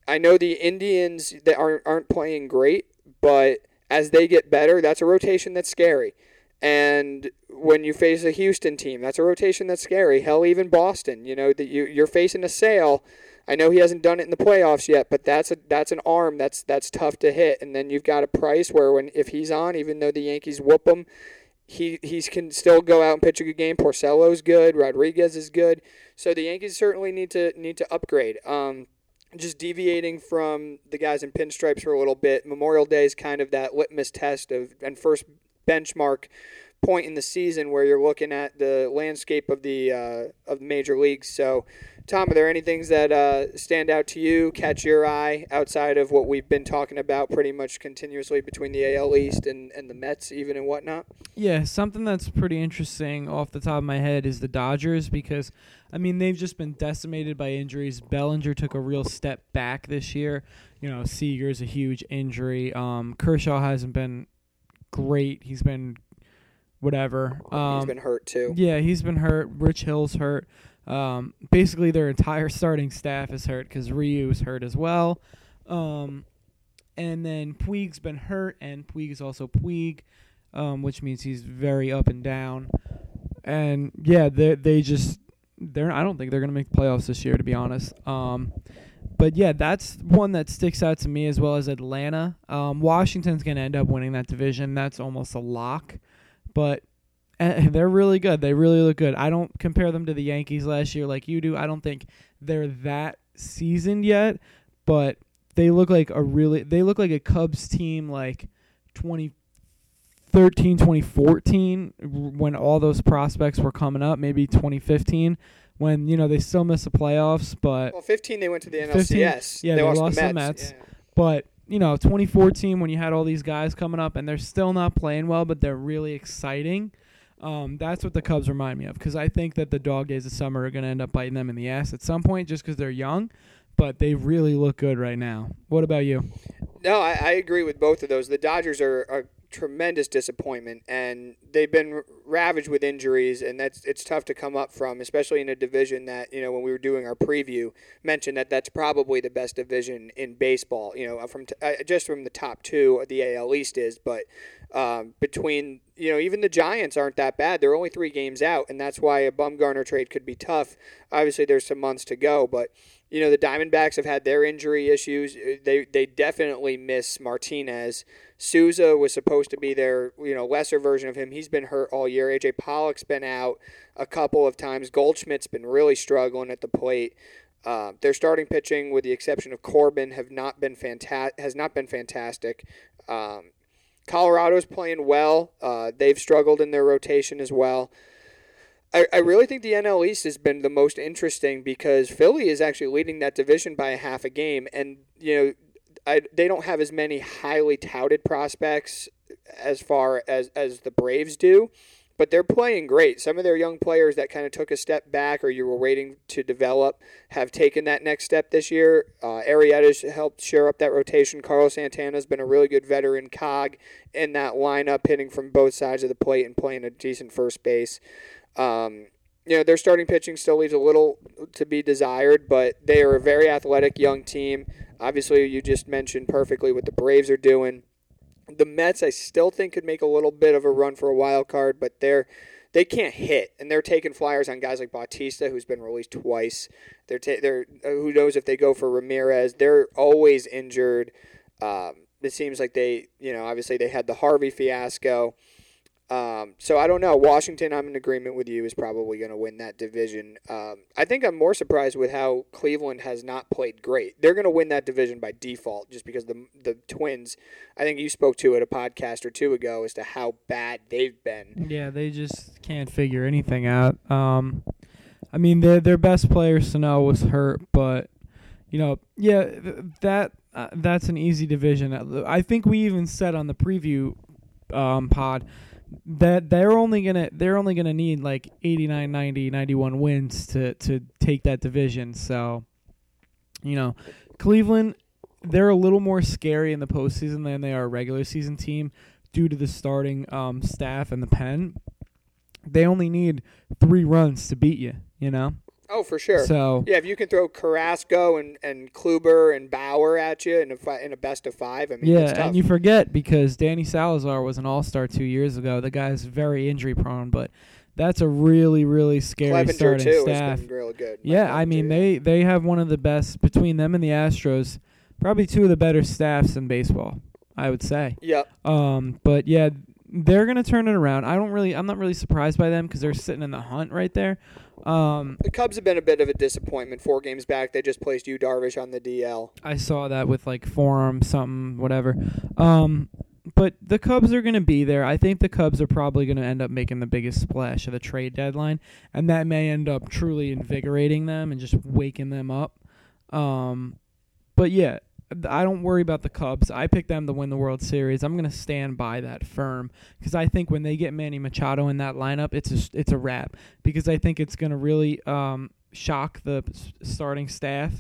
I know the Indians that aren't aren't playing great, but as they get better, that's a rotation that's scary. And when you face a Houston team, that's a rotation that's scary. Hell, even Boston, you know that you you're facing a Sale I know he hasn't done it in the playoffs yet, but that's a that's an arm that's that's tough to hit. And then you've got a Price where when if he's on, even though the Yankees whoop him, he he can still go out and pitch a good game. Porcello's good, Rodriguez is good, so the Yankees certainly need to need to upgrade. Um, just deviating from the guys in pinstripes for a little bit. Memorial Day is kind of that litmus test of and first benchmark point in the season where you're looking at the landscape of the uh, of major leagues. So Tom, are there any things that uh, stand out to you, catch your eye outside of what we've been talking about pretty much continuously between the AL East and, and the Mets, even and whatnot? Yeah, something that's pretty interesting off the top of my head is the Dodgers because, I mean, they've just been decimated by injuries. Bellinger took a real step back this year. You know, Seager's a huge injury. Um, Kershaw hasn't been great. He's been whatever. Um, he's been hurt too. Yeah, he's been hurt. Rich Hill's hurt. Um, basically, their entire starting staff is hurt because Ryu's hurt as well. Um, and then Puig's been hurt, and Puig is also Puig, um, which means he's very up and down. And yeah, they they just they're I don't think they're gonna make the playoffs this year, to be honest. Um, but yeah, that's one that sticks out to me as well as Atlanta. Um, Washington's gonna end up winning that division. That's almost a lock. But eh, [LAUGHS] they're really good. They really look good. I don't compare them to the Yankees last year like you do. I don't think they're that seasoned yet, but they look like a really they look like a Cubs team like 2013, 2014 when all those prospects were coming up, maybe 2015 when, you know, they still missed the playoffs, but Well, 15 they went to the NLCS. 15, yeah, they, they lost, lost the Mets. The Mets yeah. But you know, 2014 when you had all these guys coming up and they're still not playing well, but they're really exciting. Um, that's what the Cubs remind me of because I think that the dog days of summer are going to end up biting them in the ass at some point just because they're young, but they really look good right now. What about you? No, I, I agree with both of those. The Dodgers are, are tremendous disappointment, and they've been ravaged with injuries, and that's it's tough to come up from, especially in a division that you know when we were doing our preview mentioned that that's probably the best division in baseball. You know, from t- uh, just from the top two, the AL East is, but um, between you know even the Giants aren't that bad. They're only three games out, and that's why a Bumgarner trade could be tough. Obviously, there's some months to go, but you know the Diamondbacks have had their injury issues. They they definitely miss Martinez. Souza was supposed to be their you know lesser version of him. He's been hurt all year. AJ Pollock's been out a couple of times. Goldschmidt's been really struggling at the plate. Uh, their starting pitching, with the exception of Corbin, have not been fanta- has not been fantastic. Um, Colorado's playing well. Uh, they've struggled in their rotation as well. I, I really think the NL East has been the most interesting because Philly is actually leading that division by a half a game, and you know I, they don't have as many highly touted prospects as far as as the Braves do but they're playing great. Some of their young players that kind of took a step back or you were waiting to develop have taken that next step this year. Uh, Arrieta's helped share up that rotation. Carlos Santana's been a really good veteran cog in that lineup, hitting from both sides of the plate and playing a decent first base. Um, you know, their starting pitching still leaves a little to be desired, but they are a very athletic young team. Obviously, you just mentioned perfectly what the Braves are doing The Mets, I still think, could make a little bit of a run for a wild card, but they're they can't hit, and they're taking flyers on guys like Bautista, who's been released twice. They're ta- they're uh, who knows if they go for Ramirez. They're always injured. Um, it seems like they, you know, obviously they had the Harvey fiasco. Um, so I don't know. Washington, I'm in agreement with you, is probably going to win that division. Um, I think I'm more surprised with how Cleveland has not played great. They're going to win that division by default, just because the the Twins. I think you spoke to it a podcast or two ago as to how bad they've been. Yeah, they just can't figure anything out. Um, I mean, their their best player Sano was hurt, but you know, yeah, th- that uh, that's an easy division. I think we even said on the preview um, pod that they're only gonna they're only gonna need like 89 90 91 wins to to take that division. So you know cleveland they're a little more scary in the postseason than they are a regular season team due to the starting um, staff and the pen. They only need three runs to beat you you know Oh, for sure. so Yeah, if you can throw Carrasco and, and Kluber and Bauer at you in a fi- in a best of five, I mean, yeah, tough. and you forget because Danny Salazar was an All Star two years ago. The guy's very injury prone, but that's a really, really scary Clevinger starting too staff. has been really good. Yeah, I mean they they have one of the best between them and the Astros, probably two of the better staffs in baseball. I would say. Yep. Um, but yeah, they're gonna turn it around. I don't really, I'm not really surprised by them because they're sitting in the hunt right there. Um, The Cubs have been a bit of a disappointment. Four games back, they just placed Yu Darvish on the DL. I saw that with like forum something whatever. Um, but the Cubs are going to be there. I think the Cubs are probably going to end up making the biggest splash of the trade deadline, and that may end up truly invigorating them and just waking them up. Um, but yeah, I don't worry about the Cubs. I picked them to win the World Series. I'm going to stand by that firm because I think when they get Manny Machado in that lineup, it's a, it's a wrap because I think it's going to really um, shock the starting staff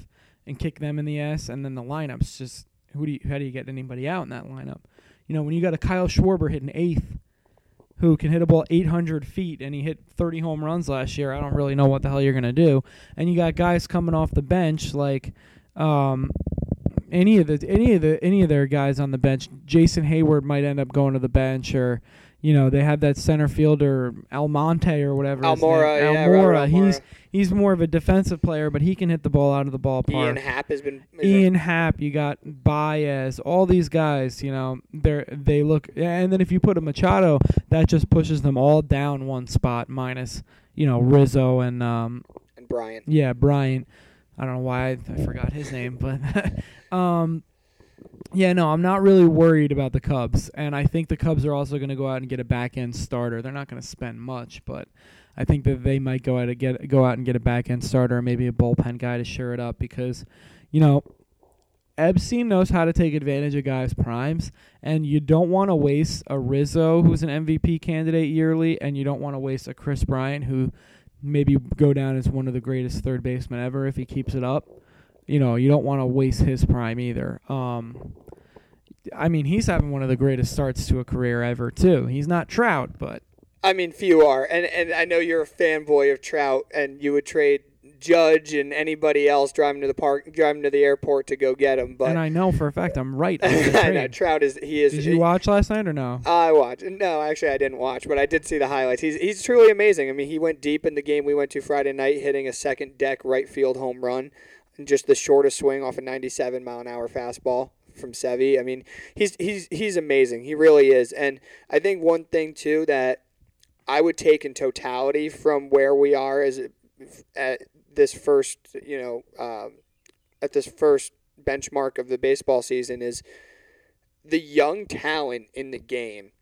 and kick them in the ass, and then the lineups just who do you, how do you get anybody out in that lineup? You know, when you got a Kyle Schwarber hitting eighth, who can hit a ball 800 feet, and he hit 30 home runs last year. I don't really know what the hell you're gonna do. And you got guys coming off the bench like um, any of the any of the any of their guys on the bench. Jason Heyward might end up going to the bench, or you know they have that center fielder Almonte or whatever. Almora, yeah, Almora. Robert He's he's more of a defensive player, but he can hit the ball out of the ballpark. Ian Happ has been. Ian Happ, you got Baez, all these guys, you know, they they look and then if you put a Machado, that just pushes them all down one spot minus, you know, Rizzo and um and Bryant. yeah, Bryant. I don't know why I, forgot his name, but [LAUGHS] um yeah, no, I'm not really worried about the Cubs, and I think the Cubs are also going to go out and get a back end starter. They're not going to spend much, but I think that they might go out and get go out and get a back end starter, or maybe a bullpen guy to shore it up because, you know, Epstein knows how to take advantage of guys' primes, and you don't want to waste a Rizzo who's an MVP candidate yearly, and you don't want to waste a Kris Bryant who maybe go down as one of the greatest third basemen ever if he keeps it up. You know, you don't want to waste his prime either. Um, I mean, he's having one of the greatest starts to a career ever too. He's not Trout, but I mean, few are, and and I know you're a fanboy of Trout, and you would trade Judge and anybody else driving to the park, driving to the airport to go get him. But and I know for a fact I'm right. [LAUGHS] I know. Trout is he is. Did you watch last night or no? I watched. No, actually, I didn't watch, but I did see the highlights. He's he's truly amazing. I mean, he went deep in the game we went to Friday night, hitting a second deck right field home run, and just the shortest swing off a 97 mile an hour fastball from Sevy. I mean, he's he's he's amazing. He really is. And I think one thing too that I would take in totality from where we are as at uh, this first, you know, um, at this first benchmark of the baseball season is the young talent in the game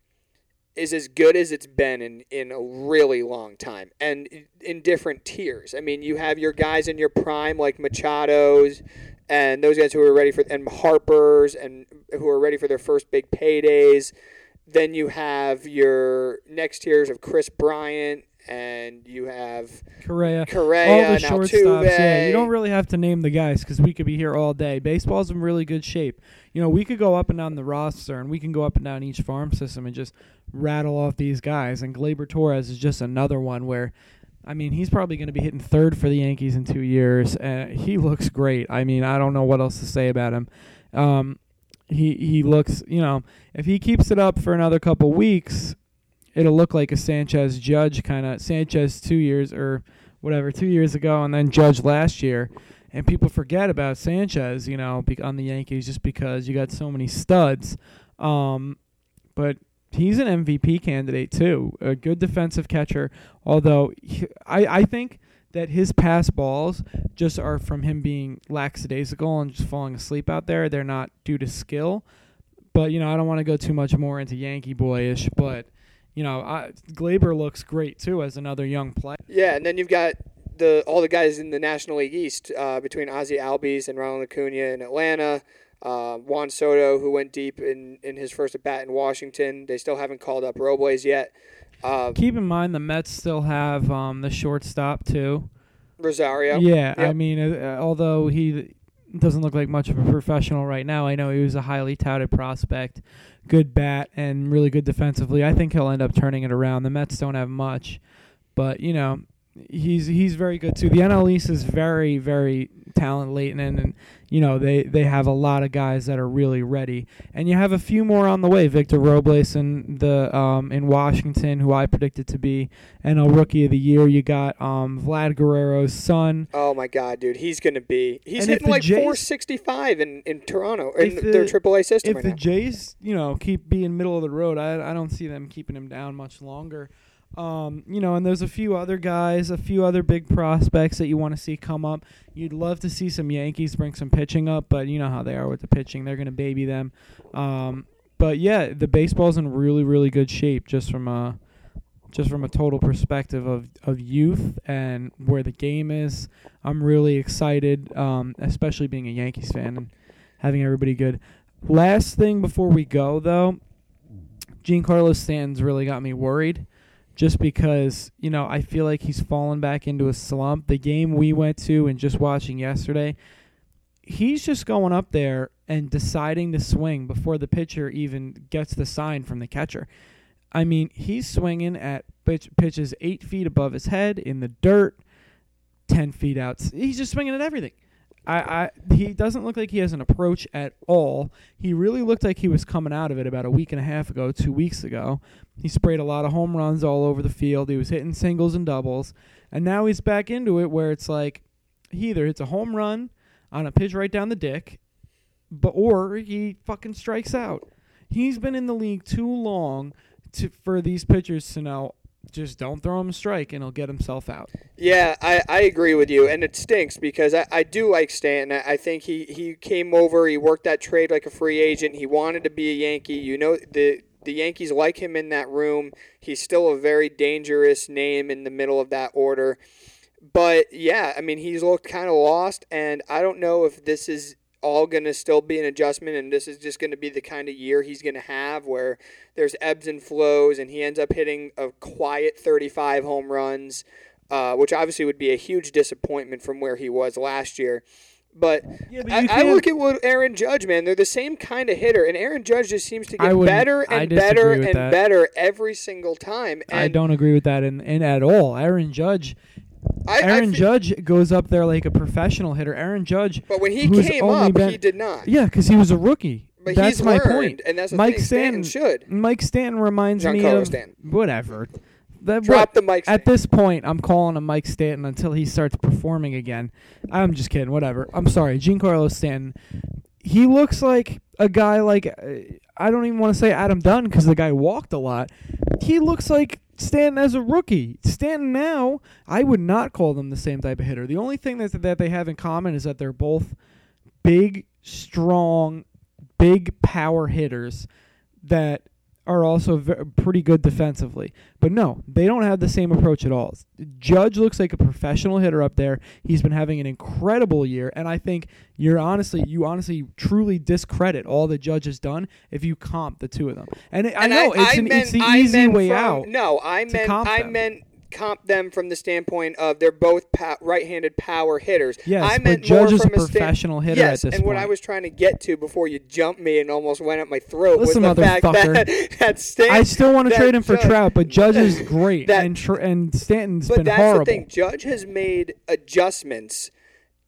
is as good as it's been in, in a really long time and in different tiers. I mean, you have your guys in your prime like Machado's and those guys who are ready for and Harper's and who are ready for their first big paydays. Then you have your next tiers of Kris Bryant and you have Correa. Correa all the and shortstops. Yeah, you don't really have to name the guys because we could be here all day. Baseball's in really good shape. You know, we could go up and down the roster, and we can go up and down each farm system and just rattle off these guys. And Gleyber Torres is just another one where, I mean, he's probably going to be hitting third for the Yankees in two years. Uh, he looks great. I mean, I don't know what else to say about him. Um, he he looks, you know, if he keeps it up for another couple weeks, it'll look like a Sanchez Judge kind of Sanchez two years or whatever two years ago, and then Judge last year. And people forget about Sanchez, you know, on the Yankees just because you got so many studs. Um, but he's an MVP candidate too, a good defensive catcher. Although he, I I think that his pass balls just are from him being lackadaisical and just falling asleep out there. They're not due to skill. But you know, I don't want to go too much more into Yankee boyish, but you know, I, Gleyber looks great too as another young player. Yeah, and then you've got the all the guys in the National League East uh, between Ozzie Albies and Ronald Acuna in Atlanta. Uh, Juan Soto, who went deep in, in his first at bat in Washington. They still haven't called up Robles yet. Uh, Keep in mind the Mets still have um, the shortstop too. Rosario. Yeah, yep. I mean, uh, although he doesn't look like much of a professional right now, I know he was a highly touted prospect, good bat, and really good defensively. I think he'll end up turning it around. The Mets don't have much, but you know, he's he's very good too. The NL East is very very talent laden, and, and you know they they have a lot of guys that are really ready, and you have a few more on the way. Victor Robles in the um, in Washington, who I predicted to be NL Rookie of the Year. You got um, Vlad Guerrero's son. Oh my God, dude, he's gonna be he's and hitting like Jays, 465 in in Toronto in the, their AAA system. If right the now. Jays, you know, keep being middle of the road, I I don't see them keeping him down much longer. Um, you know, and there's a few other guys, a few other big prospects that you want to see come up. You'd love to see some Yankees bring some pitching up, but you know how they are with the pitching; they're going to baby them. Um, but yeah, the baseball's in really, really good shape, just from a just from a total perspective of, of youth and where the game is. I'm really excited, um, especially being a Yankees fan and having everybody good. Last thing before we go, though, Giancarlo Stanton's really got me worried just because, you know, I feel like he's fallen back into a slump. The game we went to and just watching yesterday, he's just going up there and deciding to swing before the pitcher even gets the sign from the catcher. I mean, he's swinging at pitch, pitches eight feet above his head in the dirt, 10 feet out. He's just swinging at everything. I, I he doesn't look like he has an approach at all. He really looked like he was coming out of it about a week and a half ago, two weeks ago. He sprayed a lot of home runs all over the field. He was hitting singles and doubles, and now he's back into it where it's like he either hits a home run on a pitch right down the dick, but or he fucking strikes out. He's been in the league too long to for these pitchers to know just don't throw him a strike and he'll get himself out. Yeah, I, I agree with you. And it stinks because I, I do like Stanton. I, I think he, he came over, he worked that trade like a free agent. He wanted to be a Yankee. You know, the the Yankees like him in that room. He's still a very dangerous name in the middle of that order. But yeah, I mean, he's looked kind of lost, and I don't know if this is all going to still be an adjustment, and this is just going to be the kind of year he's going to have where there's ebbs and flows, and he ends up hitting a quiet 35 home runs, uh, which obviously would be a huge disappointment from where he was last year. But, yeah, but I, I, look at what Aaron Judge, man. They're the same kind of hitter, and Aaron Judge just seems to get better and better and that. better every single time. And I don't agree with that in, in at all. Aaron Judge I, Aaron I Judge goes up there like a professional hitter. Aaron Judge, but when he came up, been, he did not. Yeah, because he was a rookie. But that's my learned, point. And that's Mike Stanton, Stanton, should. Mike Stanton reminds me of Stanton. whatever. That, Drop what, the Mike. At this point, I'm calling him Mike Stanton until he starts performing again. I'm just kidding. Whatever. I'm sorry, Giancarlo Stanton. He looks like a guy like uh, I don't even want to say Adam Dunn because the guy walked a lot. He looks like Stanton as a rookie. Stanton now, I would not call them the same type of hitter. The only thing that that they have in common is that they're both big, strong, big power hitters that are also pretty good defensively. But no, they don't have the same approach at all. Judge looks like a professional hitter up there. He's been having an incredible year, and I think you're honestly, you honestly, truly discredit all the Judge has done if you comp the two of them. And, and I know I, it's, I an, meant, it's the easy way from, out. No, I meant I them. meant comp them from the standpoint of they're both right-handed power hitters. Yes, I meant but Judge is a professional sta- hitter yes, at this and point. what I was trying to get to before you jumped me and almost went up my throat Listen, was the fact that, [LAUGHS] that Stanton, I still want to trade him for Judge, Trout, but Judge is [LAUGHS] great, that, and and Stanton's but been that's horrible. the thing. Judge has made adjustments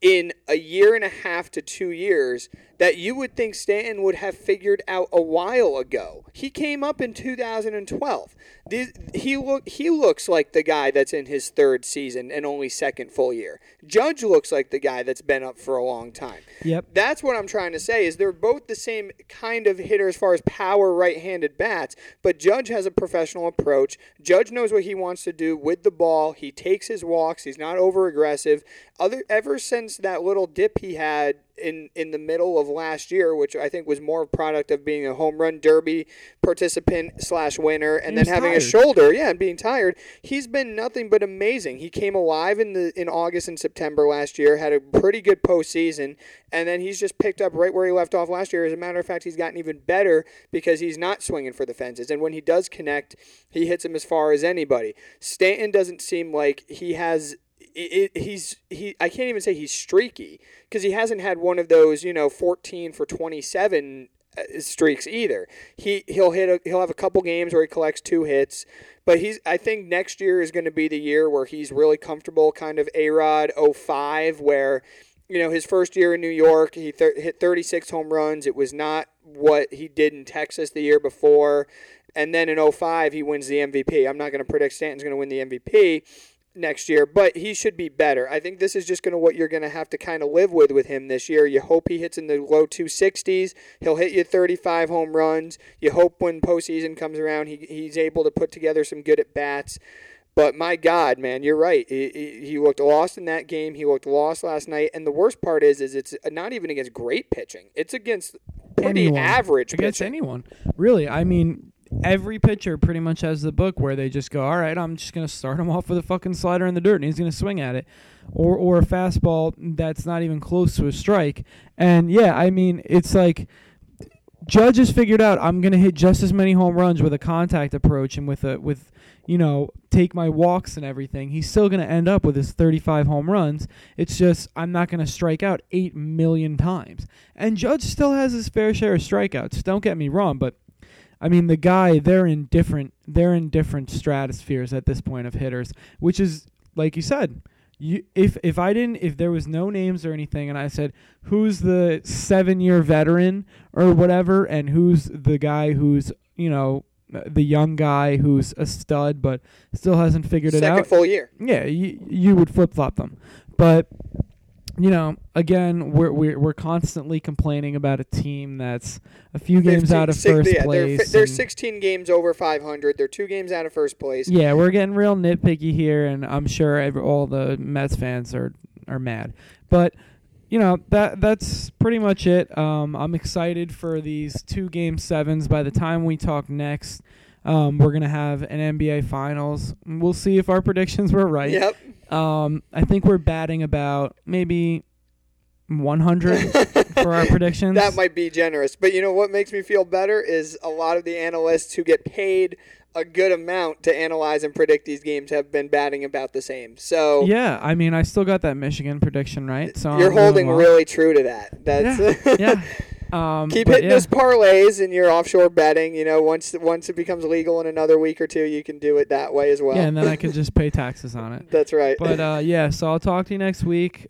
in a year and a half to two years that you would think Stanton would have figured out a while ago. He came up in 2012. These, he look he looks like the guy that's in his third season and only second full year. Judge looks like the guy that's been up for a long time. Yep. That's what I'm trying to say is they're both the same kind of hitter as far as power right-handed bats, but Judge has a professional approach. Judge knows what he wants to do with the ball. He takes his walks. He's not over aggressive. Other ever since that little dip he had in in the middle of last year, which I think was more a product of being a home run derby participant slash winner, and He then having tired. shoulder, yeah, and being tired. He's been nothing but amazing. He came alive in the in August and September last year, had a pretty good postseason, and then he's just picked up right where he left off last year. As a matter of fact, he's gotten even better because he's not swinging for the fences, and when he does connect, he hits him as far as anybody. Stanton doesn't seem like he has it, it, he's he I can't even say he's streaky because he hasn't had one of those you know 14 for 27 uh, Uh, streaks either. He he'll hit a, he'll have a couple games where he collects two hits, but he's I think next year is going to be the year where he's really comfortable kind of A-Rod 05 where you know his first year in New York he th- hit 36 home runs. It was not what he did in Texas the year before. And then in 05 he wins the MVP. I'm not going to predict Stanton's going to win the MVP next year, but he should be better. I think this is just going to what you're going to have to kind of live with with him this year. You hope he hits in the low 260s. He'll hit you 35 home runs. You hope when postseason comes around, he, he's able to put together some good at bats. But my God, man, you're right. He, he, he looked lost in that game. He looked lost last night. And the worst part is, is it's not even against great pitching. It's against pretty Anyone. average against pitching. anyone. Really, I mean, every pitcher pretty much has the book where they just go, "All right, I'm just gonna start him [LAUGHS] off with a fucking slider in the dirt, and he's gonna swing at it," or or a fastball that's not even close to a strike. And yeah, I mean, it's like. Judge has figured out I'm gonna hit just as many home runs with a contact approach and with a with you know take my walks and everything. He's still gonna end up with his 35 home runs. It's just I'm not gonna strike out eight million times. And Judge still has his fair share of strikeouts. Don't get me wrong, but I mean the guy they're in different they're in different stratospheres at this point of hitters, which is like you said. You, if if I didn't if there was no names or anything and I said who's the 7 year veteran or whatever and who's the guy who's you know the young guy who's a stud but still hasn't figured it Second out full year. yeah, you, you would flip flop them. But you know, again, we're, we're we're constantly complaining about a team that's a few games 15 out of six- first yeah, They're, place. they're 16 games over 500. They're two games out of first place. yeah, we're getting real nitpicky here, and I'm sure every, all the Mets fans are are mad. But you know that that's pretty much it. Um, I'm excited for these two game sevens. By the time we talk next, um, we're gonna have an NBA Finals. We'll see if our predictions were right. Yep. Um, I think we're batting about maybe 100 [LAUGHS] for our predictions. That might be generous. But you know what makes me feel better is a lot of the analysts who get paid a good amount to analyze and predict these games have been batting about the same. So yeah, I mean, I still got that Michigan prediction right. So you're I'm holding well. really true to that. That's yeah. [LAUGHS] Um, Keep hitting yeah. those parlays in your offshore betting. You know, once once it becomes legal in another week or two, you can do it that way as well. yeah, and then I could just pay [LAUGHS] taxes on it. That's right. But uh, yeah, so I'll talk to you next week.